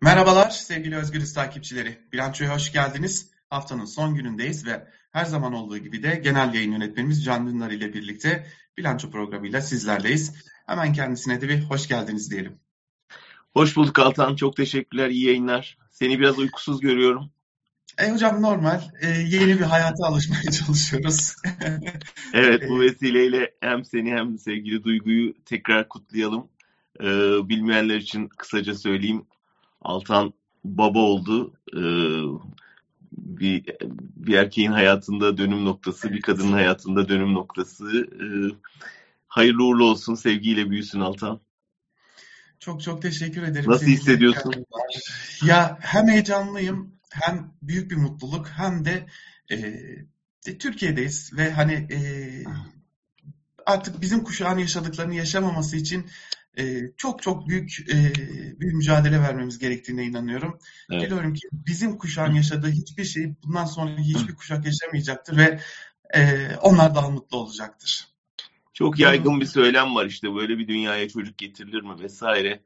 Merhabalar sevgili Özgürüz takipçileri. Bilançoya hoş geldiniz. Haftanın son günündeyiz ve her zaman olduğu gibi de genel yayın yönetmenimiz Can Dündar ile birlikte bilanço programıyla sizlerleyiz. Hemen kendisine de bir hoş geldiniz diyelim. Hoş bulduk Altan. Çok teşekkürler. İyi yayınlar. Seni biraz uykusuz görüyorum. E hocam normal. E, yeni bir hayata alışmaya çalışıyoruz. evet bu vesileyle hem seni hem sevgili Duygu'yu tekrar kutlayalım. E, bilmeyenler için kısaca söyleyeyim. Altan baba oldu. E, bir, bir erkeğin hayatında dönüm noktası, bir kadının hayatında dönüm noktası. E, hayırlı uğurlu olsun, sevgiyle büyüsün Altan. Çok çok teşekkür ederim. Nasıl hissediyorsun? Ya hem heyecanlıyım hem büyük bir mutluluk hem de e, Türkiye'deyiz ve hani e, artık bizim kuşağın yaşadıklarını yaşamaması için e, çok çok büyük e, bir mücadele vermemiz gerektiğine inanıyorum. Evet. Diliyorum ki bizim kuşağın yaşadığı hiçbir şey bundan sonra hiçbir kuşak yaşamayacaktır ve e, onlar daha mutlu olacaktır. Çok yaygın bir söylem var işte böyle bir dünyaya çocuk getirilir mi vesaire.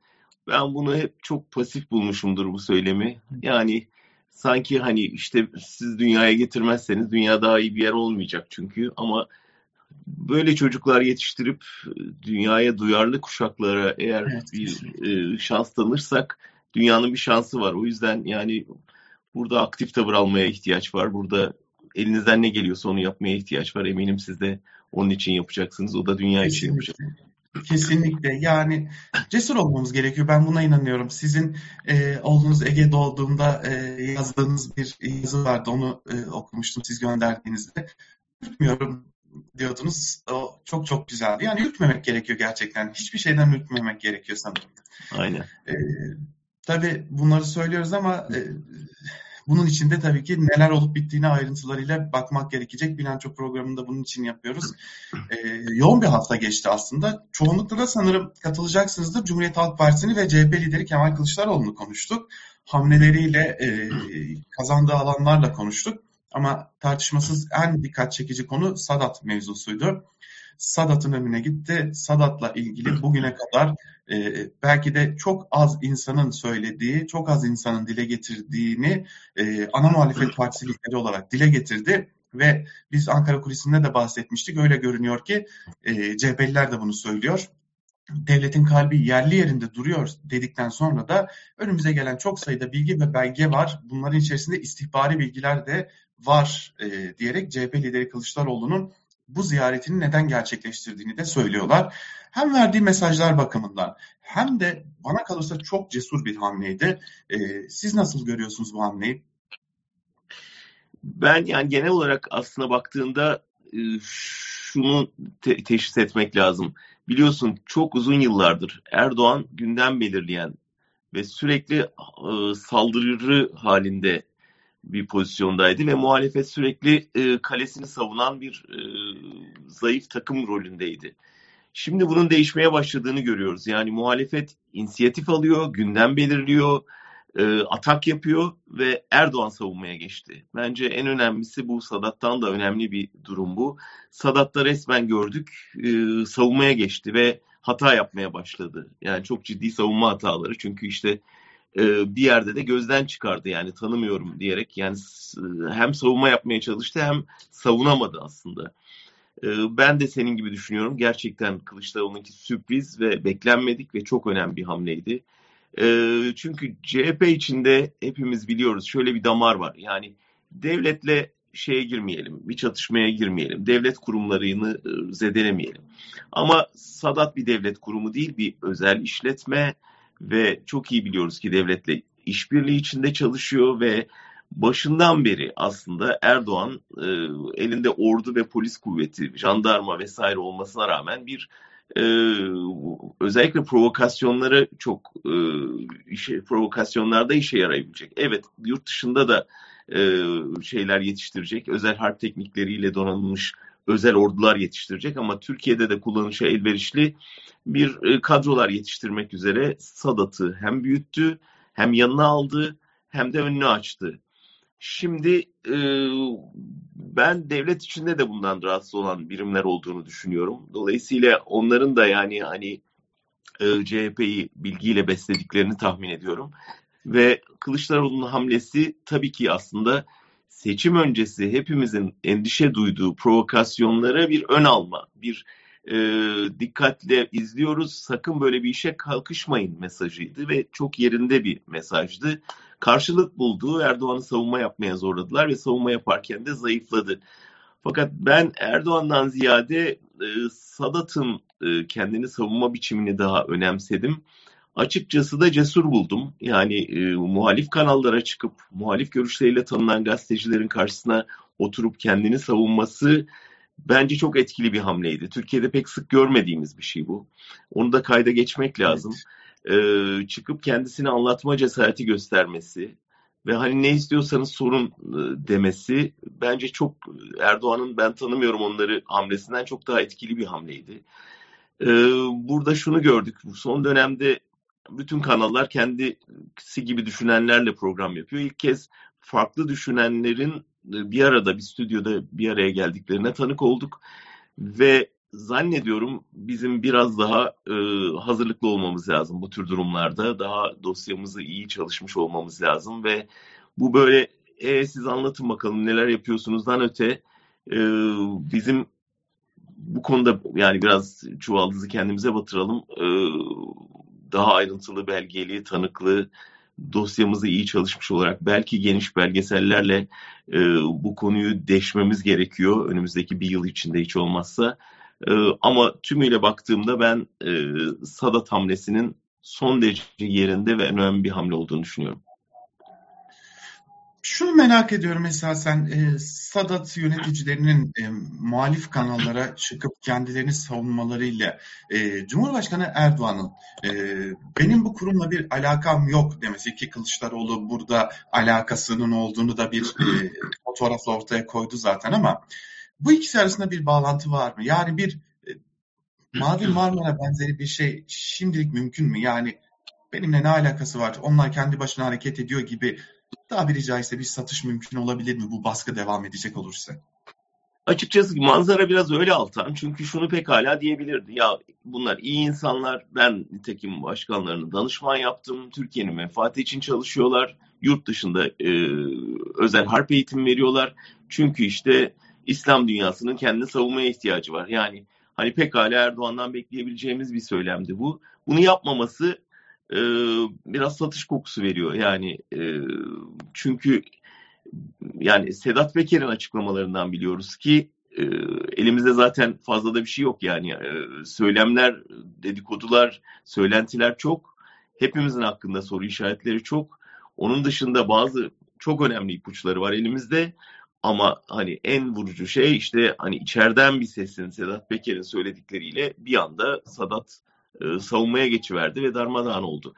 Ben bunu hep çok pasif bulmuşumdur bu söylemi. Yani sanki hani işte siz dünyaya getirmezseniz dünya daha iyi bir yer olmayacak çünkü ama böyle çocuklar yetiştirip dünyaya duyarlı kuşaklara eğer evet. bir e, şans tanırsak dünyanın bir şansı var. O yüzden yani burada aktif tavır almaya ihtiyaç var. Burada elinizden ne geliyorsa onu yapmaya ihtiyaç var. Eminim siz de onun için yapacaksınız. O da dünya için yapacak. Kesinlikle. Yani cesur olmamız gerekiyor. Ben buna inanıyorum. Sizin e, oğlunuz Ege doğduğunda e, yazdığınız bir yazı vardı. Onu e, okumuştum siz gönderdiğinizde. Bilmiyorum diyordunuz. O çok çok güzeldi. Yani ürkmemek gerekiyor gerçekten. Hiçbir şeyden ürkmemek gerekiyor sanırım. Aynen. E, tabii bunları söylüyoruz ama e, bunun içinde tabii ki neler olup bittiğine ayrıntılarıyla bakmak gerekecek. Bilanço programında bunun için yapıyoruz. E, yoğun bir hafta geçti aslında. Çoğunlukla da sanırım katılacaksınızdır. Cumhuriyet Halk Partisi'ni ve CHP lideri Kemal Kılıçdaroğlu'nu konuştuk. Hamleleriyle e, kazandığı alanlarla konuştuk. Ama tartışmasız en dikkat çekici konu Sadat mevzusuydu. Sadat'ın önüne gitti. Sadat'la ilgili bugüne kadar e, belki de çok az insanın söylediği, çok az insanın dile getirdiğini e, ana muhalefet partisi lideri olarak dile getirdi. Ve biz Ankara kulisinde de bahsetmiştik. Öyle görünüyor ki e, CHP'liler de bunu söylüyor devletin kalbi yerli yerinde duruyor dedikten sonra da önümüze gelen çok sayıda bilgi ve belge var. Bunların içerisinde istihbari bilgiler de var e, diyerek CHP lideri Kılıçdaroğlu'nun bu ziyaretini neden gerçekleştirdiğini de söylüyorlar. Hem verdiği mesajlar bakımından hem de bana kalırsa çok cesur bir hamleydi. E, siz nasıl görüyorsunuz bu hamleyi? Ben yani genel olarak aslına baktığında şunu te- teşhis etmek lazım. Biliyorsun çok uzun yıllardır Erdoğan gündem belirleyen ve sürekli e, saldırı halinde bir pozisyondaydı ve muhalefet sürekli e, kalesini savunan bir e, zayıf takım rolündeydi. Şimdi bunun değişmeye başladığını görüyoruz. Yani muhalefet inisiyatif alıyor, gündem belirliyor, e, atak yapıyor ve Erdoğan savunmaya geçti. Bence en önemlisi bu Sadat'tan da önemli bir durum bu. Sadat'ta resmen gördük e, savunmaya geçti ve hata yapmaya başladı. Yani çok ciddi savunma hataları çünkü işte e, bir yerde de gözden çıkardı yani tanımıyorum diyerek yani hem savunma yapmaya çalıştı hem savunamadı aslında. E, ben de senin gibi düşünüyorum. Gerçekten Kılıçdaroğlu'nunki sürpriz ve beklenmedik ve çok önemli bir hamleydi. Çünkü CHP içinde hepimiz biliyoruz şöyle bir damar var. Yani devletle şeye girmeyelim, bir çatışmaya girmeyelim, devlet kurumlarını zedelemeyelim. Ama Sadat bir devlet kurumu değil, bir özel işletme ve çok iyi biliyoruz ki devletle işbirliği içinde çalışıyor ve başından beri aslında Erdoğan elinde ordu ve polis kuvveti, jandarma vesaire olmasına rağmen bir e, özellikle provokasyonları çok e, işe, provokasyonlarda işe yarayabilecek. Evet yurt dışında da e, şeyler yetiştirecek. Özel harp teknikleriyle donanılmış özel ordular yetiştirecek ama Türkiye'de de kullanışa elverişli bir e, kadrolar yetiştirmek üzere Sadat'ı hem büyüttü hem yanına aldı hem de önünü açtı. Şimdi e, ben devlet içinde de bundan rahatsız olan birimler olduğunu düşünüyorum. Dolayısıyla onların da yani hani e, CHP'yi bilgiyle beslediklerini tahmin ediyorum. Ve Kılıçdaroğlu'nun hamlesi tabii ki aslında seçim öncesi hepimizin endişe duyduğu provokasyonlara bir ön alma, bir e, dikkatle izliyoruz. Sakın böyle bir işe kalkışmayın mesajıydı ve çok yerinde bir mesajdı. Karşılık bulduğu Erdoğan'ı savunma yapmaya zorladılar ve savunma yaparken de zayıfladı. Fakat ben Erdoğan'dan ziyade e, Sadat'ın e, kendini savunma biçimini daha önemsedim. Açıkçası da cesur buldum. Yani e, muhalif kanallara çıkıp muhalif görüşleriyle tanınan gazetecilerin karşısına oturup kendini savunması bence çok etkili bir hamleydi. Türkiye'de pek sık görmediğimiz bir şey bu. Onu da kayda geçmek lazım. Evet. Ee, çıkıp kendisini anlatma cesareti göstermesi ve hani ne istiyorsanız sorun e, demesi bence çok Erdoğan'ın ben tanımıyorum onları hamlesinden çok daha etkili bir hamleydi. Ee, burada şunu gördük. Son dönemde bütün kanallar kendisi gibi düşünenlerle program yapıyor. İlk kez farklı düşünenlerin bir arada bir stüdyoda bir araya geldiklerine tanık olduk ve zannediyorum bizim biraz daha e, hazırlıklı olmamız lazım bu tür durumlarda. Daha dosyamızı iyi çalışmış olmamız lazım ve bu böyle e, siz anlatın bakalım neler yapıyorsunuzdan öte e, bizim bu konuda yani biraz çuvaldızı kendimize batıralım. E, daha ayrıntılı belgeli, tanıklı, dosyamızı iyi çalışmış olarak belki geniş belgesellerle e, bu konuyu deşmemiz gerekiyor önümüzdeki bir yıl içinde hiç olmazsa. E, ama tümüyle baktığımda ben e, Sadat hamlesinin son derece yerinde ve önemli bir hamle olduğunu düşünüyorum. Şunu merak ediyorum mesela sen e, Sadat yöneticilerinin e, muhalif kanallara çıkıp kendilerini savunmalarıyla e, Cumhurbaşkanı Erdoğan'ın e, benim bu kurumla bir alakam yok demesi ki Kılıçdaroğlu burada alakasının olduğunu da bir e, fotoğrafla ortaya koydu zaten ama bu ikisi arasında bir bağlantı var mı? Yani bir e, Mavi Marmara benzeri bir şey şimdilik mümkün mü? Yani benimle ne alakası var? Onlar kendi başına hareket ediyor gibi tabiri caizse bir satış mümkün olabilir mi bu baskı devam edecek olursa? Açıkçası manzara biraz öyle Altan. Çünkü şunu pekala diyebilirdi. Ya bunlar iyi insanlar. Ben nitekim başkanlarını danışman yaptım. Türkiye'nin menfaati için çalışıyorlar. Yurt dışında e, özel harp eğitim veriyorlar. Çünkü işte İslam dünyasının kendini savunmaya ihtiyacı var. Yani hani pekala Erdoğan'dan bekleyebileceğimiz bir söylemdi bu. Bunu yapmaması e, biraz satış kokusu veriyor. Yani e, çünkü yani Sedat Peker'in açıklamalarından biliyoruz ki e, elimizde zaten fazla da bir şey yok yani e, söylemler, dedikodular, söylentiler çok. Hepimizin hakkında soru işaretleri çok. Onun dışında bazı çok önemli ipuçları var elimizde. Ama hani en vurucu şey işte hani içeriden bir sesin Sedat Peker'in söyledikleriyle bir anda Sadat e, savunmaya geçiverdi ve darmadağın oldu.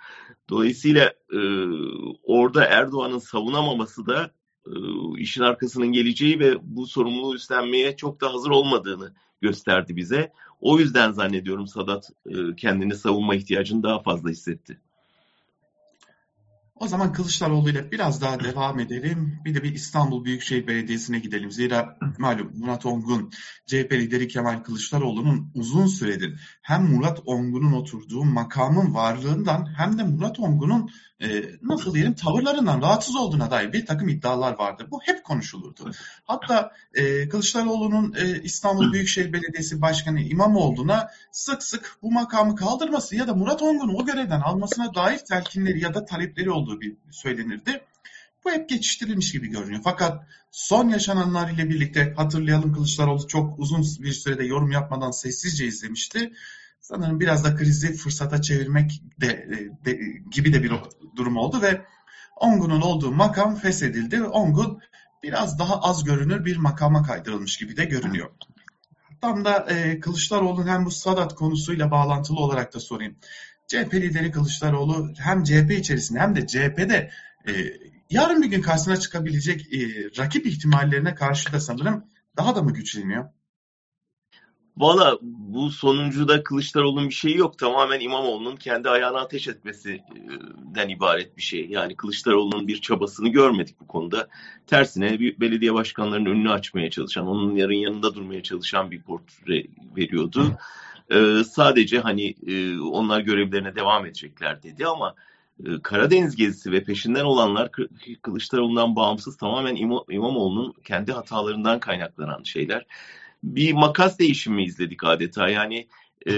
Dolayısıyla e, orada Erdoğan'ın savunamaması da e, işin arkasının geleceği ve bu sorumluluğu üstlenmeye çok da hazır olmadığını gösterdi bize. O yüzden zannediyorum Sadat e, kendini savunma ihtiyacını daha fazla hissetti. O zaman Kılıçdaroğlu ile biraz daha devam edelim. Bir de bir İstanbul Büyükşehir Belediyesi'ne gidelim. Zira malum Murat Ongun, CHP lideri Kemal Kılıçdaroğlu'nun uzun süredir hem Murat Ongun'un oturduğu makamın varlığından hem de Murat Ongun'un e, nasıl diyelim tavırlarından rahatsız olduğuna dair bir takım iddialar vardı. Bu hep konuşulurdu. Hatta e, Kılıçdaroğlu'nun e, İstanbul Büyükşehir Belediyesi Başkanı İmamoğlu'na sık sık bu makamı kaldırması ya da Murat Ongun'u o görevden almasına dair telkinleri ya da talepleri olduğu söylenirdi. Bu hep geçiştirilmiş gibi görünüyor. Fakat son yaşananlar ile birlikte hatırlayalım Kılıçdaroğlu çok uzun bir sürede yorum yapmadan sessizce izlemişti sanırım biraz da krizi fırsata çevirmek de, de, gibi de bir durum oldu ve Ongun'un olduğu makam feshedildi Ongun biraz daha az görünür bir makama kaydırılmış gibi de görünüyor. Tam da e, Kılıçdaroğlu'nun hem bu Sadat konusuyla bağlantılı olarak da sorayım. CHP lideri Kılıçdaroğlu hem CHP içerisinde hem de CHP'de e, yarın bir gün karşısına çıkabilecek e, rakip ihtimallerine karşı da sanırım daha da mı güçleniyor? Valla bu sonuncuda Kılıçdaroğlu'nun bir şeyi yok. Tamamen İmamoğlu'nun kendi ayağına ateş etmesinden ibaret bir şey. Yani Kılıçdaroğlu'nun bir çabasını görmedik bu konuda. Tersine bir belediye başkanlarının önünü açmaya çalışan, onun yarın yanında durmaya çalışan bir portre veriyordu. Ee, sadece hani e, onlar görevlerine devam edecekler dedi ama e, Karadeniz gezisi ve peşinden olanlar Kılıçdaroğlu'ndan bağımsız tamamen İmam, İmamoğlu'nun kendi hatalarından kaynaklanan şeyler. Bir makas değişimi izledik adeta. Yani e,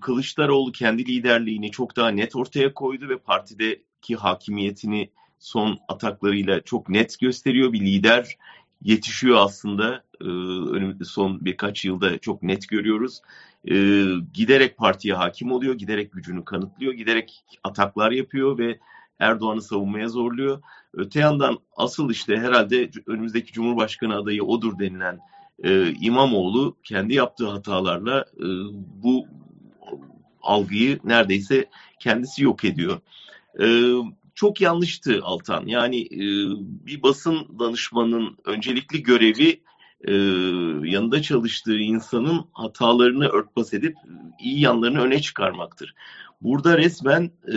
Kılıçdaroğlu kendi liderliğini çok daha net ortaya koydu ve partideki hakimiyetini son ataklarıyla çok net gösteriyor. Bir lider yetişiyor aslında. E, son birkaç yılda çok net görüyoruz. E, giderek partiye hakim oluyor, giderek gücünü kanıtlıyor, giderek ataklar yapıyor ve Erdoğan'ı savunmaya zorluyor. Öte yandan asıl işte herhalde önümüzdeki Cumhurbaşkanı adayı odur denilen e, İmamoğlu kendi yaptığı hatalarla e, bu algıyı neredeyse kendisi yok ediyor. Çok yanlıştı Altan. Yani e, bir basın danışmanının öncelikli görevi e, yanında çalıştığı insanın hatalarını örtbas edip iyi yanlarını öne çıkarmaktır. Burada resmen e,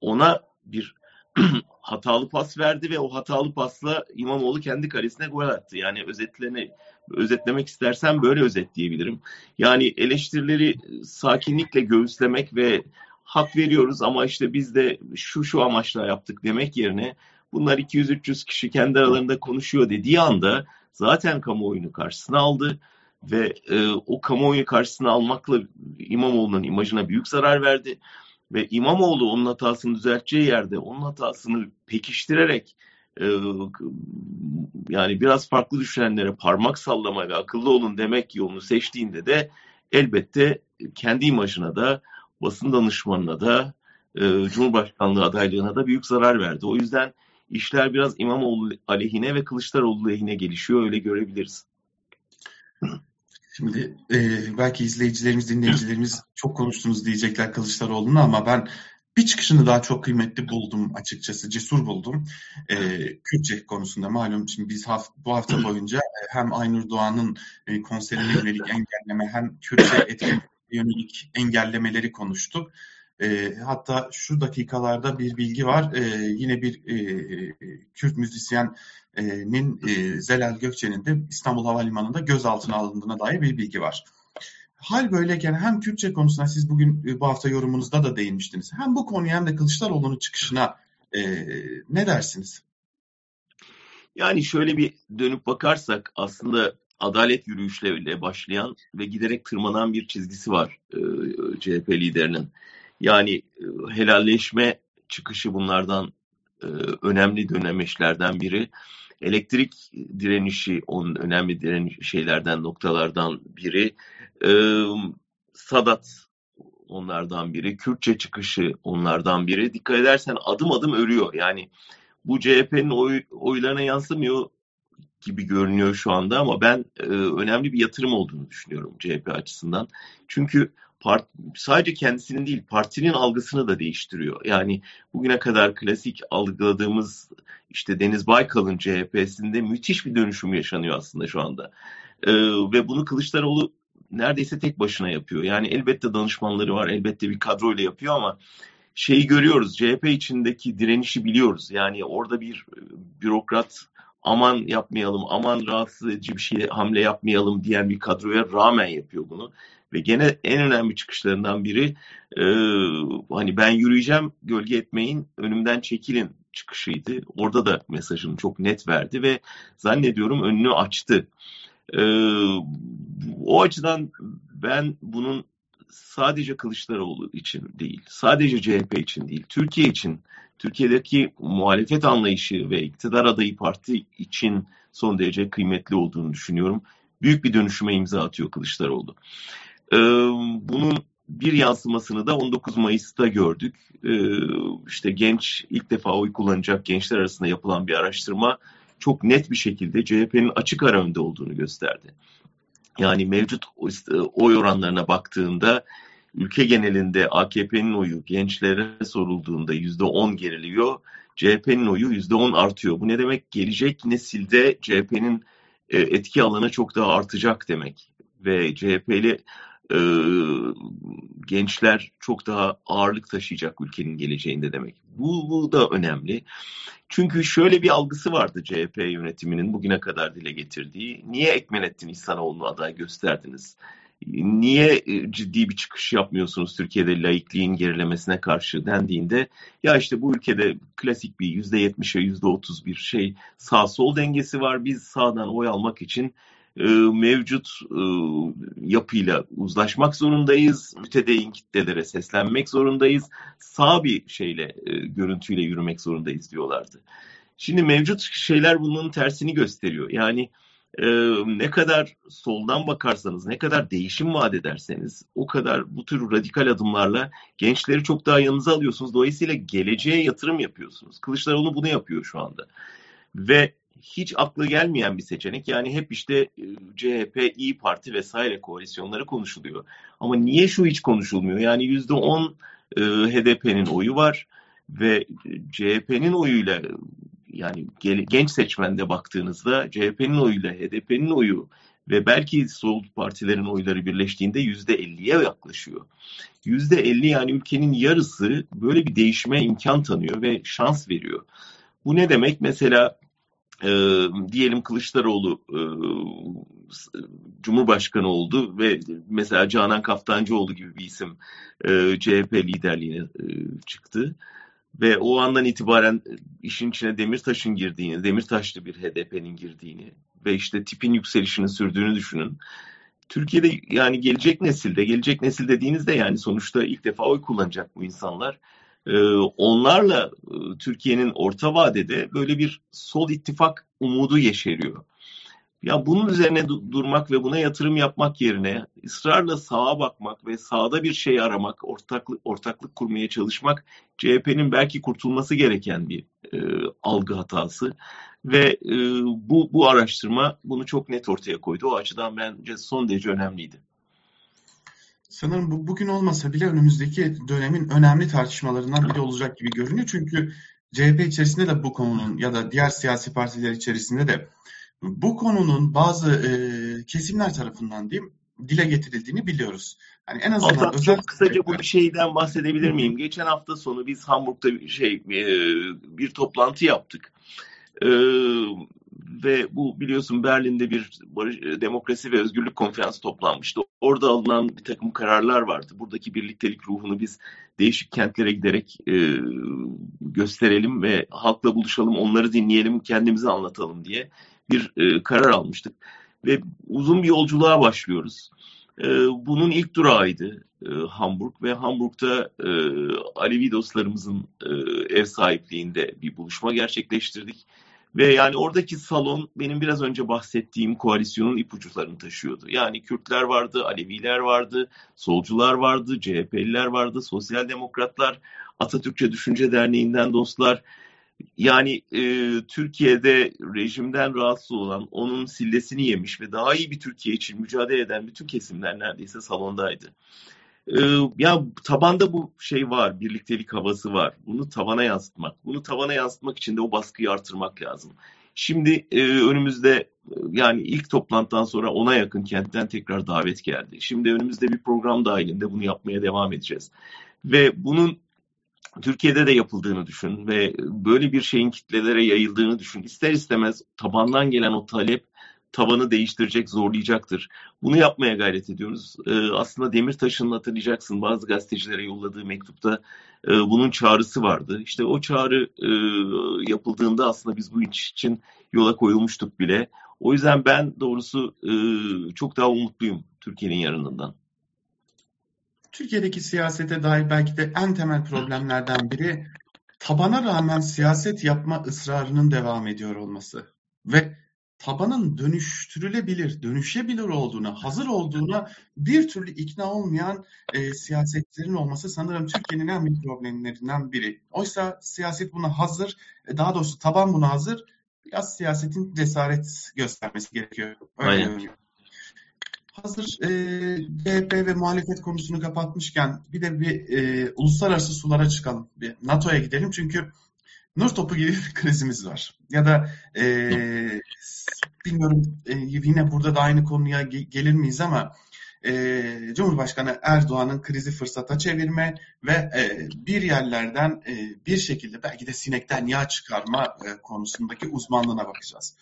ona bir hatalı pas verdi ve o hatalı pasla İmamoğlu kendi karesine gol attı. Yani özetlerini özetlemek istersen böyle özetleyebilirim. Yani eleştirileri sakinlikle göğüslemek ve hak veriyoruz ama işte biz de şu şu amaçla yaptık demek yerine bunlar 200-300 kişi kendi aralarında konuşuyor dediği anda zaten kamuoyunu karşısına aldı ve e, o kamuoyu karşısına almakla İmamoğlu'nun imajına büyük zarar verdi ve İmamoğlu onun hatasını düzelteceği yerde onun hatasını pekiştirerek e, yani biraz farklı düşünenlere parmak sallama ve akıllı olun demek yolunu seçtiğinde de elbette kendi imajına da basın danışmanına da e, Cumhurbaşkanlığı adaylığına da büyük zarar verdi. O yüzden işler biraz İmamoğlu aleyhine ve Kılıçdaroğlu lehine gelişiyor öyle görebiliriz. Şimdi e, belki izleyicilerimiz, dinleyicilerimiz çok konuştunuz diyecekler Kılıçdaroğlu'nu ama ben bir çıkışını daha çok kıymetli buldum açıkçası, cesur buldum. E, Kürtçe konusunda malum şimdi biz haft, bu hafta boyunca hem Aynur Doğan'ın e, konserine yönelik engelleme hem Kürtçe etkin yönelik engellemeleri konuştuk. E, hatta şu dakikalarda bir bilgi var. E, yine bir e, Kürt müzisyenin e, Zelal Gökçe'nin de İstanbul Havalimanı'nda gözaltına alındığına dair bir bilgi var. Hal böyleyken hem Kürtçe konusuna siz bugün e, bu hafta yorumunuzda da değinmiştiniz. Hem bu konuya hem de Kılıçdaroğlu'nun çıkışına e, ne dersiniz? Yani şöyle bir dönüp bakarsak aslında adalet yürüyüşleriyle başlayan ve giderek tırmanan bir çizgisi var e, CHP liderinin. Yani e, helalleşme çıkışı bunlardan e, önemli dönemeçlerden biri. Elektrik direnişi onun önemli direniş şeylerden noktalardan biri. E, Sadat onlardan biri. Kürtçe çıkışı onlardan biri. Dikkat edersen adım adım örüyor. Yani bu CHP'nin oy, oylarına yansımıyor gibi görünüyor şu anda ama ben e, önemli bir yatırım olduğunu düşünüyorum CHP açısından. Çünkü part, sadece kendisinin değil partinin algısını da değiştiriyor. Yani bugüne kadar klasik algıladığımız işte Deniz Baykal'ın CHP'sinde müthiş bir dönüşüm yaşanıyor aslında şu anda. E, ve bunu Kılıçdaroğlu neredeyse tek başına yapıyor. Yani elbette danışmanları var, elbette bir kadroyla yapıyor ama şeyi görüyoruz. CHP içindeki direnişi biliyoruz. Yani orada bir e, bürokrat aman yapmayalım, aman rahatsız edici bir şey hamle yapmayalım diyen bir kadroya rağmen yapıyor bunu. Ve gene en önemli çıkışlarından biri e, hani ben yürüyeceğim gölge etmeyin önümden çekilin çıkışıydı. Orada da mesajını çok net verdi ve zannediyorum önünü açtı. E, o açıdan ben bunun sadece Kılıçdaroğlu için değil, sadece CHP için değil, Türkiye için, Türkiye'deki muhalefet anlayışı ve iktidar adayı parti için son derece kıymetli olduğunu düşünüyorum. Büyük bir dönüşüme imza atıyor Kılıçdaroğlu. Ee, bunun bir yansımasını da 19 Mayıs'ta gördük. Ee, işte genç ilk defa oy kullanacak gençler arasında yapılan bir araştırma çok net bir şekilde CHP'nin açık ara önde olduğunu gösterdi. Yani mevcut oy oranlarına baktığında ülke genelinde AKP'nin oyu gençlere sorulduğunda yüzde on geriliyor. CHP'nin oyu yüzde on artıyor. Bu ne demek? Gelecek nesilde CHP'nin e, etki alanı çok daha artacak demek. Ve CHP'li e, gençler çok daha ağırlık taşıyacak ülkenin geleceğinde demek. Bu, bu da önemli. Çünkü şöyle bir algısı vardı CHP yönetiminin bugüne kadar dile getirdiği. Niye Ekmenettin İhsanoğlu'nu aday gösterdiniz? niye e, ciddi bir çıkış yapmıyorsunuz Türkiye'de laikliğin gerilemesine karşı dendiğinde ya işte bu ülkede klasik bir yüzde yetmişe yüzde otuz bir şey sağ sol dengesi var. Biz sağdan oy almak için e, mevcut e, yapıyla uzlaşmak zorundayız. Mütedeyyin kitlelere seslenmek zorundayız. Sağ bir şeyle, e, görüntüyle yürümek zorundayız diyorlardı. Şimdi mevcut şeyler bunun tersini gösteriyor. Yani e, ne kadar soldan bakarsanız, ne kadar değişim vaat ederseniz o kadar bu tür radikal adımlarla gençleri çok daha yanınıza alıyorsunuz. Dolayısıyla geleceğe yatırım yapıyorsunuz. Kılıçdaroğlu bunu yapıyor şu anda. Ve hiç aklı gelmeyen bir seçenek. Yani hep işte e, CHP, İyi Parti vesaire koalisyonları konuşuluyor. Ama niye şu hiç konuşulmuyor? Yani yüzde on e, HDP'nin oyu var ve CHP'nin oyuyla yani genç seçmende baktığınızda CHP'nin oyuyla HDP'nin oyu ve belki sol partilerin oyları birleştiğinde yüzde elliye yaklaşıyor. Yüzde elli yani ülkenin yarısı böyle bir değişime imkan tanıyor ve şans veriyor. Bu ne demek? Mesela e, diyelim Kılıçdaroğlu e, Cumhurbaşkanı oldu ve mesela Canan Kaftancıoğlu gibi bir isim e, CHP liderliğine e, çıktı. Ve o andan itibaren işin içine Demirtaş'ın girdiğini, Demirtaşlı bir HDP'nin girdiğini ve işte tipin yükselişini sürdüğünü düşünün. Türkiye'de yani gelecek nesilde, gelecek nesil dediğinizde yani sonuçta ilk defa oy kullanacak bu insanlar onlarla e, Türkiye'nin orta vadede böyle bir sol ittifak umudu yeşeriyor. Ya bunun üzerine durmak ve buna yatırım yapmak yerine ısrarla sağa bakmak ve sağda bir şey aramak, ortaklık ortaklık kurmaya çalışmak CHP'nin belki kurtulması gereken bir e, algı hatası ve e, bu bu araştırma bunu çok net ortaya koydu. O açıdan bence son derece önemliydi. Sanırım bu bugün olmasa bile önümüzdeki dönemin önemli tartışmalarından biri olacak gibi görünüyor. Çünkü CHP içerisinde de bu konunun ya da diğer siyasi partiler içerisinde de bu konunun bazı e, kesimler tarafından diyeyim dile getirildiğini biliyoruz. Yani en azından Hatta özel çok kısaca bu bir şeyden bahsedebilir miyim? Geçen hafta sonu biz Hamburg'da bir şey e, bir toplantı yaptık. E, ve bu biliyorsun Berlin'de bir barış, e, demokrasi ve özgürlük konferansı toplanmıştı. Orada alınan bir takım kararlar vardı. Buradaki birliktelik ruhunu biz değişik kentlere giderek e, gösterelim ve halkla buluşalım, onları dinleyelim, kendimizi anlatalım diye bir e, karar almıştık. Ve uzun bir yolculuğa başlıyoruz. E, bunun ilk durağıydı e, Hamburg ve Hamburg'da e, Alevi dostlarımızın e, ev sahipliğinde bir buluşma gerçekleştirdik ve yani oradaki salon benim biraz önce bahsettiğim koalisyonun ipuçlarını taşıyordu. Yani Kürtler vardı, Aleviler vardı, solcular vardı, CHP'liler vardı, sosyal demokratlar, Atatürkçe Düşünce Derneği'nden dostlar. Yani e, Türkiye'de rejimden rahatsız olan, onun sillesini yemiş ve daha iyi bir Türkiye için mücadele eden bütün kesimler neredeyse salondaydı. Ee, ya tabanda bu şey var, birliktelik havası var. Bunu tavana yansıtmak. Bunu tavana yansıtmak için de o baskıyı artırmak lazım. Şimdi e, önümüzde yani ilk toplantıdan sonra ona yakın kentten tekrar davet geldi. Şimdi önümüzde bir program dahilinde bunu yapmaya devam edeceğiz. Ve bunun Türkiye'de de yapıldığını düşün ve böyle bir şeyin kitlelere yayıldığını düşün. İster istemez tabandan gelen o talep tavanı değiştirecek, zorlayacaktır. Bunu yapmaya gayret ediyoruz. E, aslında Demirtaş'ın hatırlayacaksın bazı gazetecilere yolladığı mektupta e, bunun çağrısı vardı. İşte o çağrı e, yapıldığında aslında biz bu iş için yola koyulmuştuk bile. O yüzden ben doğrusu e, çok daha umutluyum Türkiye'nin yarınından. Türkiye'deki siyasete dair belki de en temel problemlerden biri tabana rağmen siyaset yapma ısrarının devam ediyor olması. Ve tabanın dönüştürülebilir, dönüşebilir olduğuna, hazır olduğuna bir türlü ikna olmayan e, siyasetlerin olması sanırım Türkiye'nin en büyük problemlerinden biri. Oysa siyaset buna hazır, e, daha doğrusu taban buna hazır. Biraz siyasetin cesaret göstermesi gerekiyor. Öyle Aynen. Hazır e, CHP ve muhalefet konusunu kapatmışken bir de bir e, uluslararası sulara çıkalım. Bir NATO'ya gidelim çünkü nur topu gibi bir krizimiz var. Ya da e, bilmiyorum e, yine burada da aynı konuya gelir miyiz ama e, Cumhurbaşkanı Erdoğan'ın krizi fırsata çevirme ve e, bir yerlerden e, bir şekilde belki de sinekten yağ çıkarma e, konusundaki uzmanlığına bakacağız.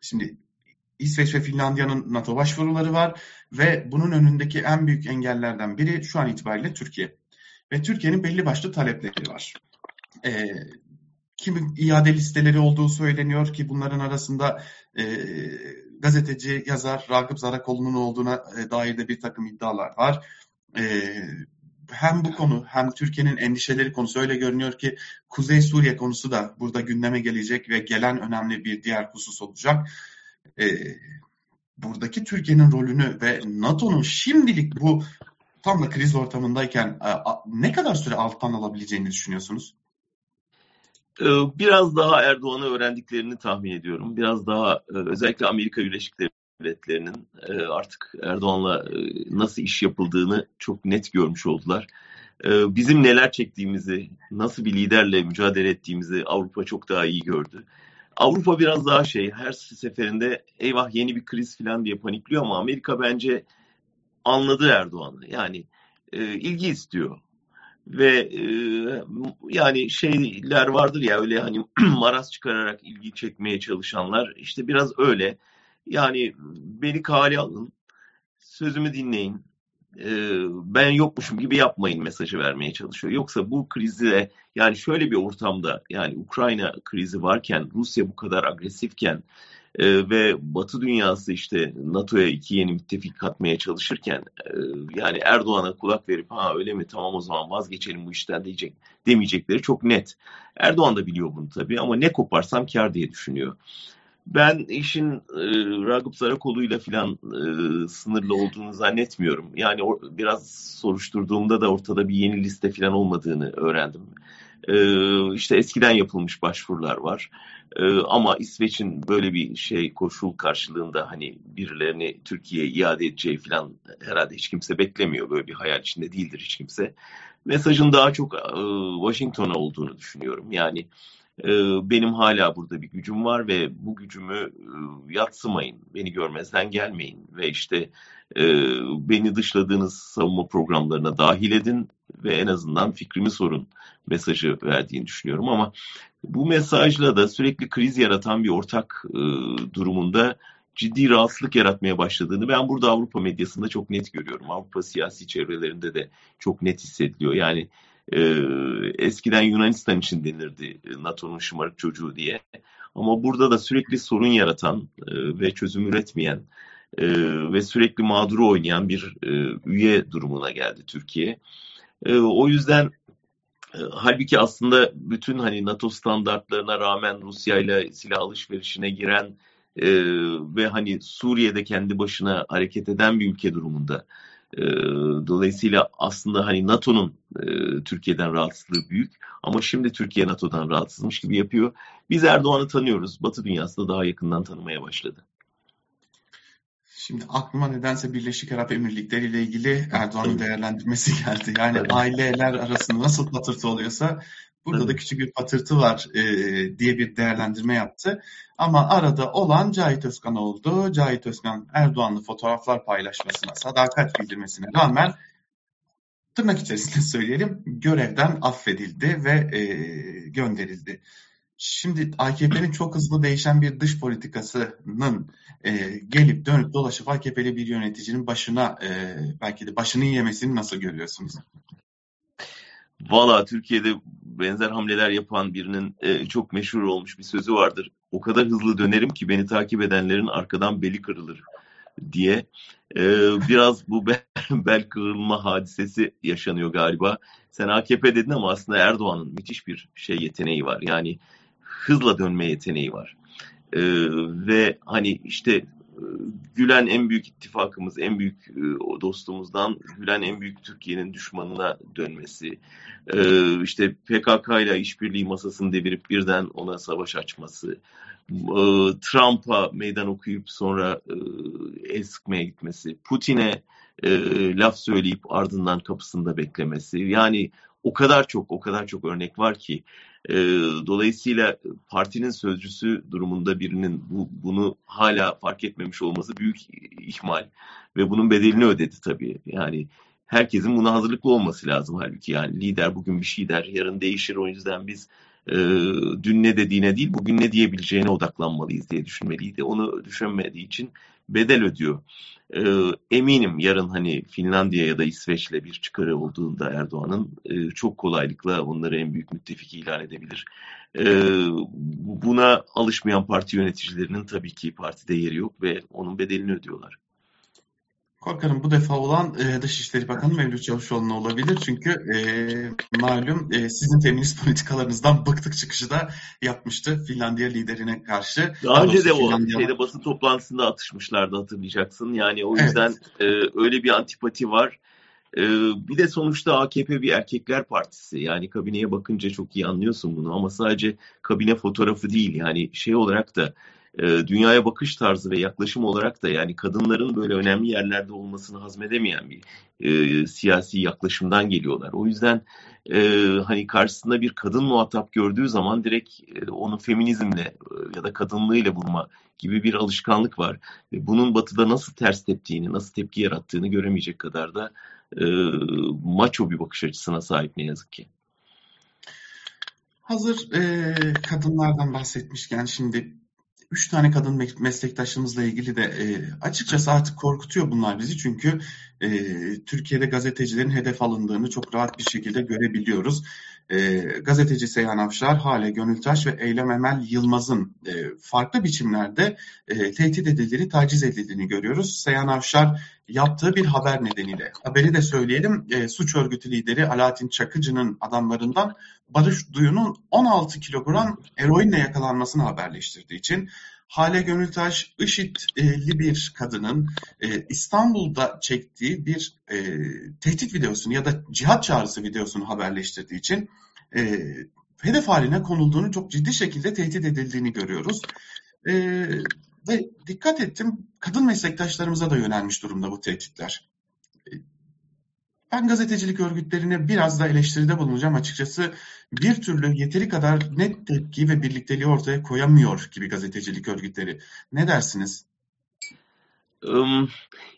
Şimdi İsveç ve Finlandiya'nın NATO başvuruları var ve bunun önündeki en büyük engellerden biri şu an itibariyle Türkiye. Ve Türkiye'nin belli başlı talepleri var. E, kimi iade listeleri olduğu söyleniyor ki bunların arasında e, gazeteci, yazar Ragıp Zarakoğlu'nun olduğuna e, dair de bir takım iddialar var. E, hem bu konu hem Türkiye'nin endişeleri konusu öyle görünüyor ki Kuzey Suriye konusu da burada gündeme gelecek ve gelen önemli bir diğer husus olacak. E, buradaki Türkiye'nin rolünü ve NATO'nun şimdilik bu tam da kriz ortamındayken ne kadar süre alttan alabileceğini düşünüyorsunuz? Biraz daha Erdoğan'ı öğrendiklerini tahmin ediyorum. Biraz daha özellikle Amerika Birleşik Devletleri'nin artık Erdoğan'la nasıl iş yapıldığını çok net görmüş oldular. Bizim neler çektiğimizi, nasıl bir liderle mücadele ettiğimizi Avrupa çok daha iyi gördü. Avrupa biraz daha şey, her seferinde eyvah yeni bir kriz falan diye panikliyor ama Amerika bence anladı Erdoğan'ı. Yani ilgi istiyor ve e, yani şeyler vardır ya öyle hani maraz çıkararak ilgi çekmeye çalışanlar işte biraz öyle yani beni kale alın sözümü dinleyin e, ben yokmuşum gibi yapmayın mesajı vermeye çalışıyor. Yoksa bu krizi yani şöyle bir ortamda yani Ukrayna krizi varken Rusya bu kadar agresifken e, ve Batı dünyası işte NATO'ya iki yeni müttefik katmaya çalışırken e, yani Erdoğan'a kulak verip ha öyle mi tamam o zaman vazgeçelim bu işten diyecek demeyecekleri çok net. Erdoğan da biliyor bunu tabii ama ne koparsam kar diye düşünüyor. Ben işin e, Ragıp Zarakoğlu'yla filan e, sınırlı olduğunu zannetmiyorum. Yani or, biraz soruşturduğumda da ortada bir yeni liste filan olmadığını öğrendim. E, işte eskiden yapılmış başvurular var. E, ama İsveç'in böyle bir şey koşul karşılığında hani birilerini Türkiye'ye iade edeceği filan herhalde hiç kimse beklemiyor. Böyle bir hayal içinde değildir hiç kimse. Mesajın daha çok e, Washington'a olduğunu düşünüyorum. Yani benim hala burada bir gücüm var ve bu gücümü yatsımayın, beni görmezden gelmeyin ve işte beni dışladığınız savunma programlarına dahil edin ve en azından fikrimi sorun mesajı verdiğini düşünüyorum ama bu mesajla da sürekli kriz yaratan bir ortak durumunda ciddi rahatsızlık yaratmaya başladığını ben burada Avrupa medyasında çok net görüyorum. Avrupa siyasi çevrelerinde de çok net hissediliyor. Yani e, eskiden Yunanistan için denirdi NATO'nun şımarık çocuğu diye. Ama burada da sürekli sorun yaratan e, ve çözüm üretmeyen e, ve sürekli mağduru oynayan bir e, üye durumuna geldi Türkiye. E, o yüzden e, halbuki aslında bütün hani NATO standartlarına rağmen Rusya ile silah alışverişine giren e, ve hani Suriye'de kendi başına hareket eden bir ülke durumunda e, dolayısıyla aslında hani NATO'nun e, Türkiye'den rahatsızlığı büyük ama şimdi Türkiye NATO'dan rahatsızmış gibi yapıyor. Biz Erdoğan'ı tanıyoruz. Batı dünyası da daha yakından tanımaya başladı. Şimdi aklıma nedense Birleşik Arap Emirlikleri ile ilgili Erdoğan'ın değerlendirmesi geldi. Yani aileler arasında nasıl patırtı oluyorsa Burada da küçük bir patırtı var e, diye bir değerlendirme yaptı. Ama arada olan Cahit Özkan oldu. Cahit Özkan Erdoğan'lı fotoğraflar paylaşmasına, sadakat bildirmesine rağmen tırnak içerisinde söyleyelim görevden affedildi ve e, gönderildi. Şimdi AKP'nin çok hızlı değişen bir dış politikasının e, gelip dönüp dolaşıp AKP'li bir yöneticinin başına e, belki de başını yemesini nasıl görüyorsunuz? Valla Türkiye'de benzer hamleler yapan birinin e, çok meşhur olmuş bir sözü vardır. O kadar hızlı dönerim ki beni takip edenlerin arkadan beli kırılır diye. E, biraz bu bel, bel kırılma hadisesi yaşanıyor galiba. Sen AKP dedin ama aslında Erdoğan'ın müthiş bir şey yeteneği var. Yani hızla dönme yeteneği var. E, ve hani işte Gülen en büyük ittifakımız, en büyük e, dostumuzdan Gülen en büyük Türkiye'nin düşmanına dönmesi, e, işte PKK ile işbirliği masasını devirip birden ona savaş açması, e, Trump'a meydan okuyup sonra el sıkmaya gitmesi, Putin'e laf söyleyip ardından kapısında beklemesi. Yani o kadar çok o kadar çok örnek var ki e, dolayısıyla partinin sözcüsü durumunda birinin bu, bunu hala fark etmemiş olması büyük ihmal ve bunun bedelini ödedi tabii. Yani herkesin buna hazırlıklı olması lazım halbuki yani lider bugün bir şey der yarın değişir o yüzden biz e, dün ne dediğine değil bugün ne diyebileceğine odaklanmalıyız diye düşünmeliydi. Onu düşünmediği için bedel ödüyor. E, eminim yarın hani Finlandiya ya da İsveç'le bir çıkarı olduğunda Erdoğan'ın e, çok kolaylıkla onları en büyük müttefik ilan edebilir. E, buna alışmayan parti yöneticilerinin tabii ki partide yeri yok ve onun bedelini ödüyorlar. Korkarım bu defa olan e, Dışişleri Bakanı Mevlüt Çavuşoğlu'na olabilir. Çünkü e, malum e, sizin feminist politikalarınızdan bıktık çıkışı da yapmıştı Finlandiya liderine karşı. Daha önce de o şeyde basın toplantısında atışmışlardı hatırlayacaksın. Yani o yüzden evet. e, öyle bir antipati var. E, bir de sonuçta AKP bir erkekler partisi. Yani kabineye bakınca çok iyi anlıyorsun bunu ama sadece kabine fotoğrafı değil. Yani şey olarak da dünyaya bakış tarzı ve yaklaşım olarak da yani kadınların böyle önemli yerlerde olmasını hazmedemeyen bir e, siyasi yaklaşımdan geliyorlar. O yüzden e, hani karşısında bir kadın muhatap gördüğü zaman direkt e, onu feminizmle e, ya da kadınlığıyla vurma gibi bir alışkanlık var. Ve bunun batıda nasıl ters teptiğini, nasıl tepki yarattığını göremeyecek kadar da e, maço bir bakış açısına sahip ne yazık ki. Hazır e, kadınlardan bahsetmişken şimdi üç tane kadın meslektaşımızla ilgili de e, açıkçası artık korkutuyor bunlar bizi. Çünkü e, Türkiye'de gazetecilerin hedef alındığını çok rahat bir şekilde görebiliyoruz. E, gazeteci Seyhan Afşar, Hale Gönültaş ve Eylem Emel Yılmaz'ın e, farklı biçimlerde e, tehdit edildiğini, taciz edildiğini görüyoruz. Seyhan Afşar yaptığı bir haber nedeniyle. Haberi de söyleyelim, e, suç örgütü lideri Alaaddin Çakıcı'nın adamlarından Barış Duyu'nun 16 kilogram eroinle yakalanmasını haberleştirdiği için Hale Gönültaş IŞİD'li bir kadının e, İstanbul'da çektiği bir e, tehdit videosunu ya da cihat çağrısı videosunu haberleştirdiği için e, hedef haline konulduğunu çok ciddi şekilde tehdit edildiğini görüyoruz. E, ve dikkat ettim kadın meslektaşlarımıza da yönelmiş durumda bu tehditler. Ben gazetecilik örgütlerine biraz da eleştiride bulunacağım açıkçası. Bir türlü yeteri kadar net tepki ve birlikteliği ortaya koyamıyor gibi gazetecilik örgütleri. Ne dersiniz?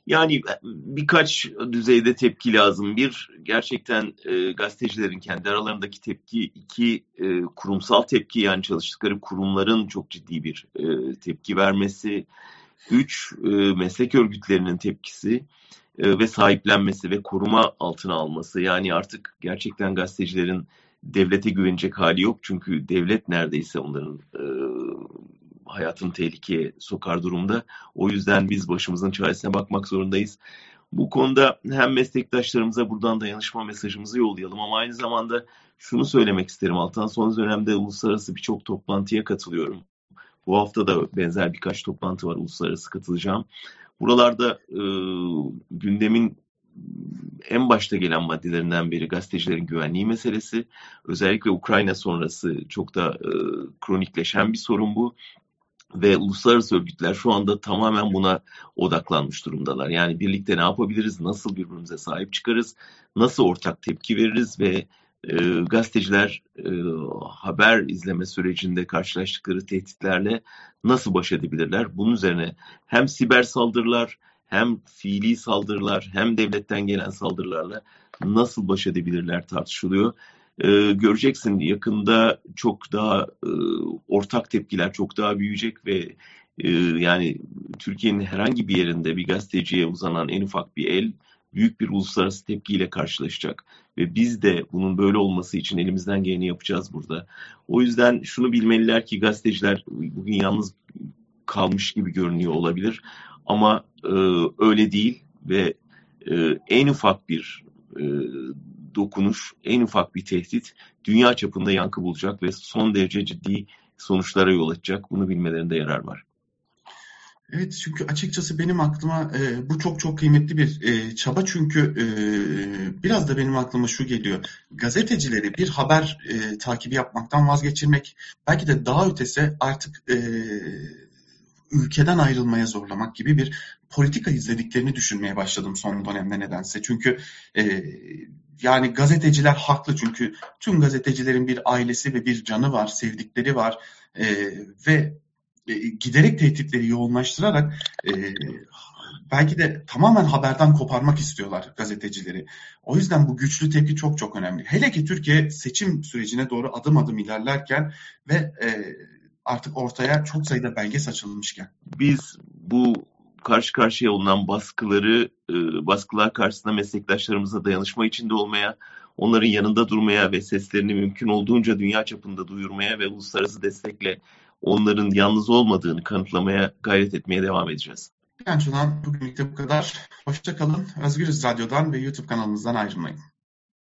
Yani birkaç düzeyde tepki lazım. Bir, gerçekten e, gazetecilerin kendi aralarındaki tepki. iki e, kurumsal tepki yani çalıştıkları kurumların çok ciddi bir e, tepki vermesi. Üç, e, meslek örgütlerinin tepkisi. E, ve sahiplenmesi ve koruma altına alması. Yani artık gerçekten gazetecilerin devlete güvenecek hali yok. Çünkü devlet neredeyse onların e, hayatını tehlikeye sokar durumda. O yüzden biz başımızın çaresine bakmak zorundayız. Bu konuda hem meslektaşlarımıza buradan dayanışma mesajımızı yollayalım ama aynı zamanda şunu söylemek isterim. Altan son dönemde uluslararası birçok toplantıya katılıyorum. Bu hafta da benzer birkaç toplantı var uluslararası katılacağım. Buralarda e, gündemin en başta gelen maddelerinden biri gazetecilerin güvenliği meselesi. Özellikle Ukrayna sonrası çok da e, kronikleşen bir sorun bu. Ve uluslararası örgütler şu anda tamamen buna odaklanmış durumdalar. Yani birlikte ne yapabiliriz, nasıl birbirimize sahip çıkarız, nasıl ortak tepki veririz ve e, gazeteciler e, haber izleme sürecinde karşılaştıkları tehditlerle nasıl baş edebilirler? Bunun üzerine hem siber saldırılar hem fiili saldırılar hem devletten gelen saldırılarla nasıl baş edebilirler tartışılıyor. Ee, göreceksin yakında çok daha e, ortak tepkiler çok daha büyüyecek ve e, yani Türkiye'nin herhangi bir yerinde bir gazeteciye uzanan en ufak bir el büyük bir uluslararası tepkiyle karşılaşacak. Ve biz de bunun böyle olması için elimizden geleni yapacağız burada. O yüzden şunu bilmeliler ki gazeteciler bugün yalnız kalmış gibi görünüyor olabilir. Ama e, öyle değil ve e, en ufak bir e, dokunuş, en ufak bir tehdit dünya çapında yankı bulacak ve son derece ciddi sonuçlara yol açacak. Bunu bilmelerinde yarar var. Evet çünkü açıkçası benim aklıma e, bu çok çok kıymetli bir e, çaba çünkü e, biraz da benim aklıma şu geliyor. Gazetecileri bir haber e, takibi yapmaktan vazgeçirmek belki de daha ötesi artık e, ülkeden ayrılmaya zorlamak gibi bir politika izlediklerini düşünmeye başladım son dönemde nedense. Çünkü e, yani gazeteciler haklı çünkü tüm gazetecilerin bir ailesi ve bir canı var, sevdikleri var e, ve giderek tehditleri yoğunlaştırarak e, belki de tamamen haberden koparmak istiyorlar gazetecileri. O yüzden bu güçlü tepki çok çok önemli. Hele ki Türkiye seçim sürecine doğru adım adım ilerlerken ve e, artık ortaya çok sayıda belge saçılmışken. Biz bu karşı karşıya olunan baskıları, e, baskılar karşısında meslektaşlarımıza dayanışma içinde olmaya, onların yanında durmaya ve seslerini mümkün olduğunca dünya çapında duyurmaya ve uluslararası destekle onların yalnız olmadığını kanıtlamaya gayret etmeye devam edeceğiz. Ben Şunan bugünlük de bu kadar. Hoşça kalın. Özgürüz Radyo'dan ve YouTube kanalımızdan ayrılmayın.